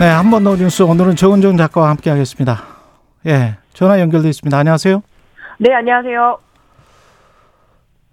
네, 한 번 더 뉴스 오늘은 정은정 작가와 함께 하겠습니다. 예, 전화 연결돼 있습니다. 안녕하세요. 네, 안녕하세요.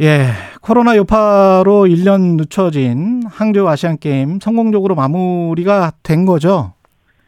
예, 코로나 여파로 1년 늦춰진 항저우 아시안 게임 성공적으로 마무리가 된 거죠.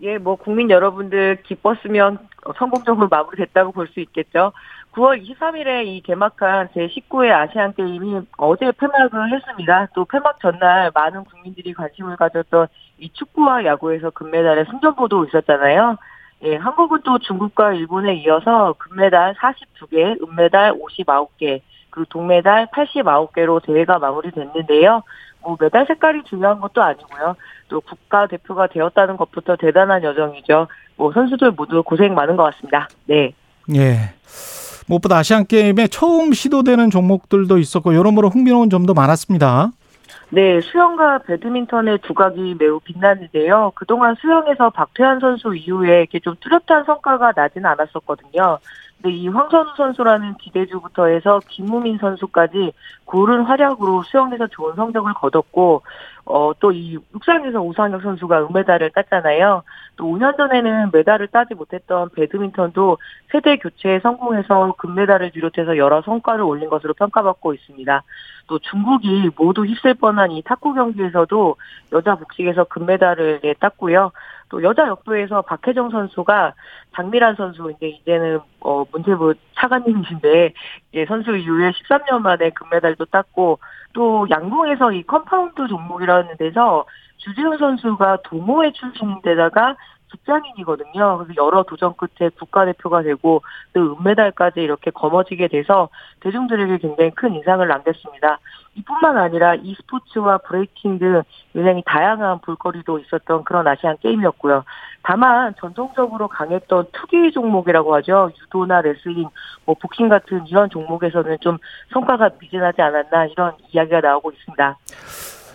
예, 뭐 국민 여러분들 기뻤으면 성공적으로 마무리됐다고 볼 수 있겠죠. 9월 23일에 이 개막한 제19회 아시안 게임이 어제 폐막을 했습니다. 또 폐막 전날 많은 국민들이 관심을 가졌던 이 축구와 야구에서 금메달의 승전보도 있었잖아요. 예, 한국은 또 중국과 일본에 이어서 금메달 42개, 은메달 59개, 그리고 동메달 89개로 대회가 마무리됐는데요. 뭐 메달 색깔이 중요한 것도 아니고요. 또 국가 대표가 되었다는 것부터 대단한 여정이죠. 뭐 선수들 모두 고생 많은 것 같습니다. 네. 예. 무엇보다 아시안 게임에 처음 시도되는 종목들도 있었고 여러모로 흥미로운 점도 많았습니다. 네, 수영과 배드민턴의 두각이 매우 빛났는데요. 그동안 수영에서 박태환 선수 이후에 이렇게 좀 뚜렷한 성과가 나지는 않았었거든요. 근데 이 황선우 선수라는 기대주부터 해서 김우민 선수까지 고른 활약으로 수영에서 좋은 성적을 거뒀고, 어, 또 이 육상에서 우상혁 선수가 은메달을 땄잖아요. 또 5년 전에는 메달을 따지 못했던 배드민턴도 세대 교체에 성공해서 금메달을 비롯해서 여러 성과를 올린 것으로 평가받고 있습니다. 또 중국이 모두 휩쓸 뻔한 이 탁구 경기에서도 여자 복식에서 금메달을 예, 땄고요. 또 여자 역도에서 박혜정 선수가 장미란 선수 이제 이제는 어 문체부 차관님이신데 이제 선수 이후에 13년 만에 금메달도 땄고 또 양궁에서 이 compound 종목이라는 데서 주재훈 선수가 동호회 출신인데다가 직장인이거든요. 그래서 여러 도전 끝에 국가대표가 되고 또 은메달까지 이렇게 거머쥐게 돼서 대중들에게 굉장히 큰 인상을 남겼습니다. 이뿐만 아니라 e스포츠와 브레이킹 등 굉장히 다양한 볼거리도 있었던 그런 아시안 게임이었고요. 다만 전통적으로 강했던 투기 종목이라고 하죠. 유도나 레슬링, 뭐 복싱 같은 이런 종목에서는 좀 성과가 미진하지 않았나 이런 이야기가 나오고 있습니다.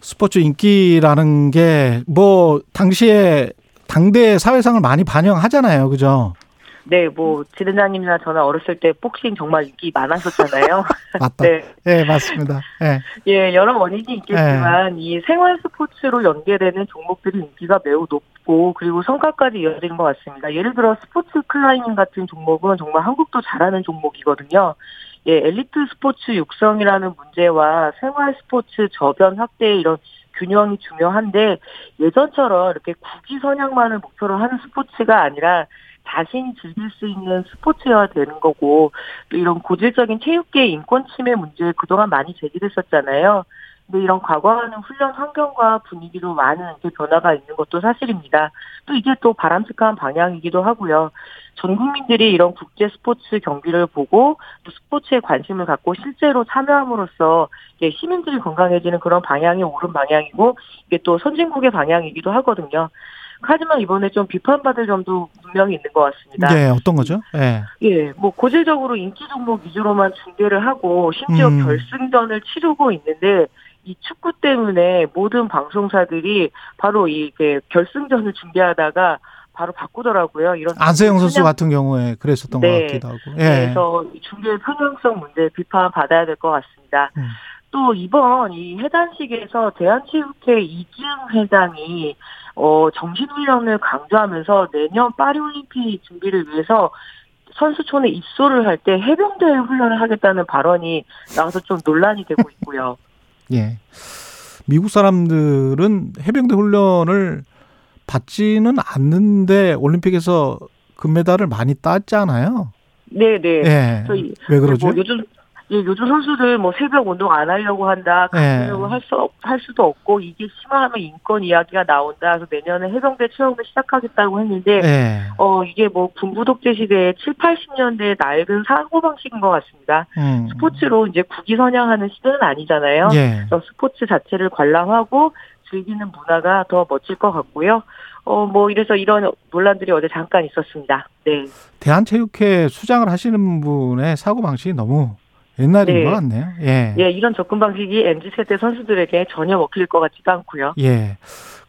스포츠 인기라는 게 뭐 당시에 당대 사회상을 많이 반영하잖아요. 그죠? 네, 뭐 지른장님이나 저나 어렸을 때 복싱 정말 인기 많았었잖아요. 맞다. 네. 네, 맞습니다. 네. 예, 여러 원인이 있겠지만 네. 이 생활 스포츠로 연계되는 종목들이 인기가 매우 높고 그리고 성과까지 이어지는 것 같습니다. 예를 들어 스포츠 클라이밍 같은 종목은 정말 한국도 잘하는 종목이거든요. 예, 엘리트 스포츠 육성이라는 문제와 생활 스포츠 저변 확대 이런 균형이 중요한데 예전처럼 이렇게 국기 선양만을 목표로 하는 스포츠가 아니라 자신이 즐길 수 있는 스포츠여야 되는 거고 또 이런 고질적인 체육계 인권 침해 문제 그동안 많이 제기됐었잖아요. 근데 이런 과거와는 훈련 환경과 분위기로 많은 변화가 있는 것도 사실입니다. 또 이게 또 바람직한 방향이기도 하고요. 전 국민들이 이런 국제 스포츠 경기를 보고 또 스포츠에 관심을 갖고 실제로 참여함으로써 시민들이 건강해지는 그런 방향이 옳은 방향이고 이게 또 선진국의 방향이기도 하거든요. 하지만 이번에 좀 비판받을 점도 분명히 있는 것 같습니다. 네, 어떤 거죠? 예. 예, 뭐 고질적으로 인기 종목 위주로만 중계를 하고 심지어 음. 결승전을 치르고 있는데 이 축구 때문에 모든 방송사들이 바로 이게 결승전을 준비하다가 바로 바꾸더라고요. 이런 안세영 선수 그냥, 같은 경우에 그랬었던 네, 것 같기도 하고. 예. 그래서 중계 편향성 문제 비판 받아야 될 것 같습니다. 음. 또 이번 이 해단식에서 대한체육회 이지흥 회장이 어 정신훈련을 강조하면서 내년 파리올림픽 준비를 위해서 선수촌에 입소를 할 때 해병대 훈련을 하겠다는 발언이 나와서 좀 논란이 되고 있고요. 예. 미국 사람들은 해병대 훈련을 받지는 않는데 올림픽에서 금메달을 많이 땄잖아요. 네네. 예. 왜 그러죠? 뭐 요즘 예, 요즘 선수들 뭐 새벽 운동 안 하려고 한다, 예. 가려고 할 수, 할 수도 없고, 이게 심화하면 인권 이야기가 나온다. 그래서 내년에 해병대 체험을 시작하겠다고 했는데, 예. 어, 이게 뭐 군부 독재 시대의 7, 80년대 낡은 사고 방식인 것 같습니다. 음. 스포츠로 이제 국위 선양하는 시대는 아니잖아요. 예. 그래서 스포츠 자체를 관람하고 즐기는 문화가 더 멋질 것 같고요. 어, 뭐, 이래서 이런 논란들이 어제 잠깐 있었습니다. 네. 대한체육회 수장을 하시는 분의 사고 방식이 너무 옛날인 네. 것 같네요. 예. 예, 이런 접근 방식이 MZ세대 선수들에게 전혀 먹힐 것 같지도 않고요. 예.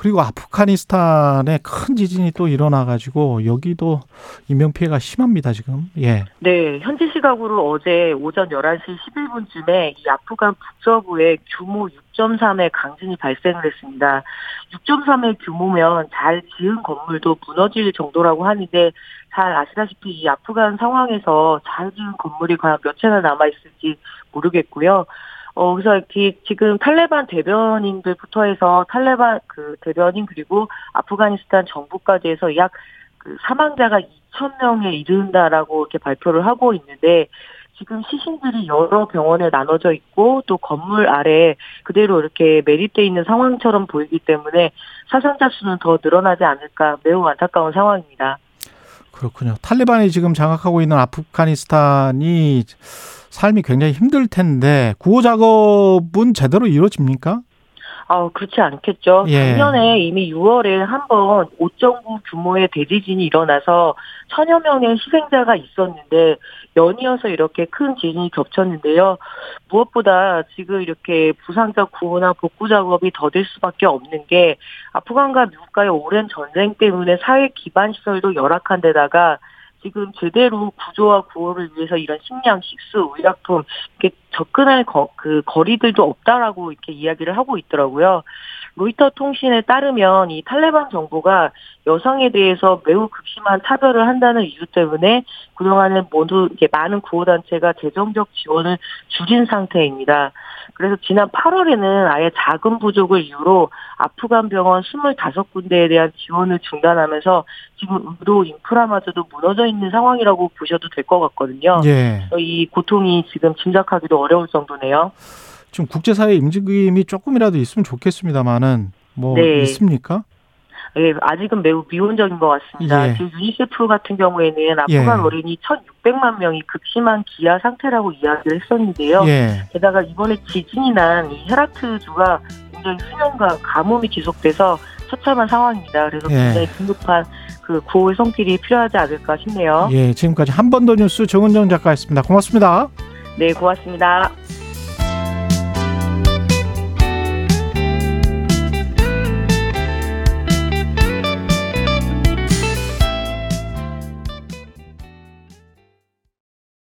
그리고 아프가니스탄에 큰 지진이 또 일어나가지고 여기도 인명 피해가 심합니다 지금. 예. 네, 현지 시각으로 어제 오전 11시 11분쯤에 이 아프간 북서부에 규모 6.3의 강진이 발생을 했습니다. 6.3의 규모면 잘 지은 건물도 무너질 정도라고 하는데 잘 아시다시피 이 아프간 상황에서 잘 지은 건물이 과연 몇 채나 남아 있을지 모르겠고요. 어, 그래서 이렇게 지금 탈레반 대변인들부터 해서 탈레반 그 대변인 그리고 아프가니스탄 정부까지 해서 약 그 사망자가 2,000명에 이른다라고 이렇게 발표를 하고 있는데 지금 시신들이 여러 병원에 나눠져 있고 또 건물 아래 그대로 이렇게 매립돼 있는 상황처럼 보이기 때문에 사상자 수는 더 늘어나지 않을까 매우 안타까운 상황입니다. 그렇군요. 탈레반이 지금 장악하고 있는 아프가니스탄이 삶이 굉장히 힘들 텐데 구호 작업은 제대로 이루어집니까? 아, 그렇지 않겠죠. 예. 작년에 이미 6월에 한 번 5.9 규모의 대지진이 일어나서 천여 명의 희생자가 있었는데 연이어서 이렇게 큰 지진이 겹쳤는데요. 무엇보다 지금 이렇게 부상자 구호나 복구 작업이 더딜 수밖에 없는 게 아프간과 미국과의 오랜 전쟁 때문에 사회 기반 시설도 열악한 데다가 지금 제대로 구조와 구호를 위해서 이런 식량, 식수, 의약품 이렇게 접근할 거, 그 거리들도 없다라고 이렇게 이야기를 하고 있더라고요. 로이터 통신에 따르면 이 탈레반 정부가 여성에 대해서 매우 극심한 차별을 한다는 이유 때문에 그동안은 모두 이게 많은 구호단체가 재정적 지원을 줄인 상태입니다. 그래서 지난 8월에는 아예 자금 부족을 이유로 아프간 병원 25군데에 대한 지원을 중단하면서 지금 의료 인프라마저도 무너져 있는 상황이라고 보셔도 될 것 같거든요. 예. 이 고통이 지금 짐작하기도 어려울 정도네요. 지금 국제사회 움직임이 조금이라도 있으면 좋겠습니다만은 뭐 네. 있습니까? 예, 아직은 매우 미온적인 것 같습니다. 예. 지금 유니세프 같은 경우에는 아프간 예. 어린이 1,600만 명이 극심한 기아 상태라고 이야기를 했었는데요. 예. 게다가 이번에 지진이 난 이 헤라트주가 굉장히 수년간 가뭄이 지속돼서 처참한 상황입니다. 그래서 예. 굉장히 긴급한 그 구호의 손길이 필요하지 않을까 싶네요. 예. 지금까지 한 번 더 뉴스 정은정 작가였습니다. 고맙습니다. 네, 고맙습니다.